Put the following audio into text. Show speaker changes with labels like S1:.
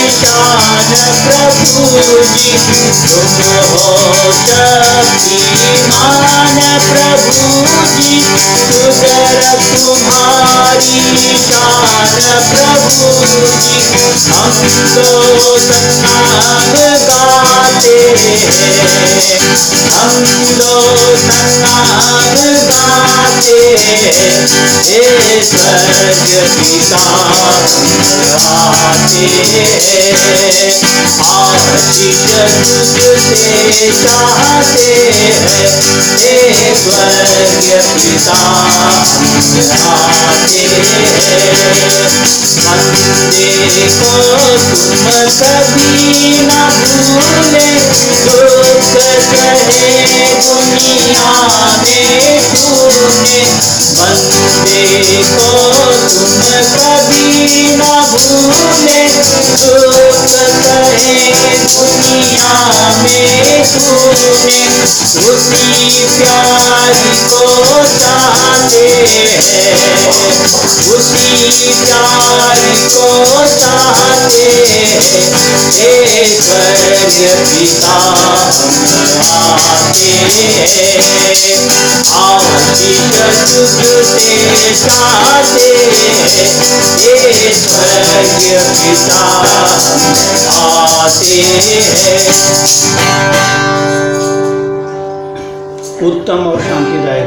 S1: तुम्हारी प्रभु जी तुम हो शक्तिमान प्रभु जी कुदरत तुम्हारी शान प्रभु जी हम तो सन्नाम गाते हैं हम तो सन्नाम हैं स्वर्ग पिता आते हैं। आशीष तुझसे चाहते हैं स्वर्ग पिता हैं बंदे को तुम कभी न भूले दुख सहे दुनिया में तूने बंदे को तुम कभी ना भूले दुख कहे दुनिया उसी प्यार को चाहते हैं उसी प्यार को चाहते हैं हे पिता आते हैं आशीष तुझसे चाहते हैं हे पिता आते हैं उत्तम और शांतिदायक।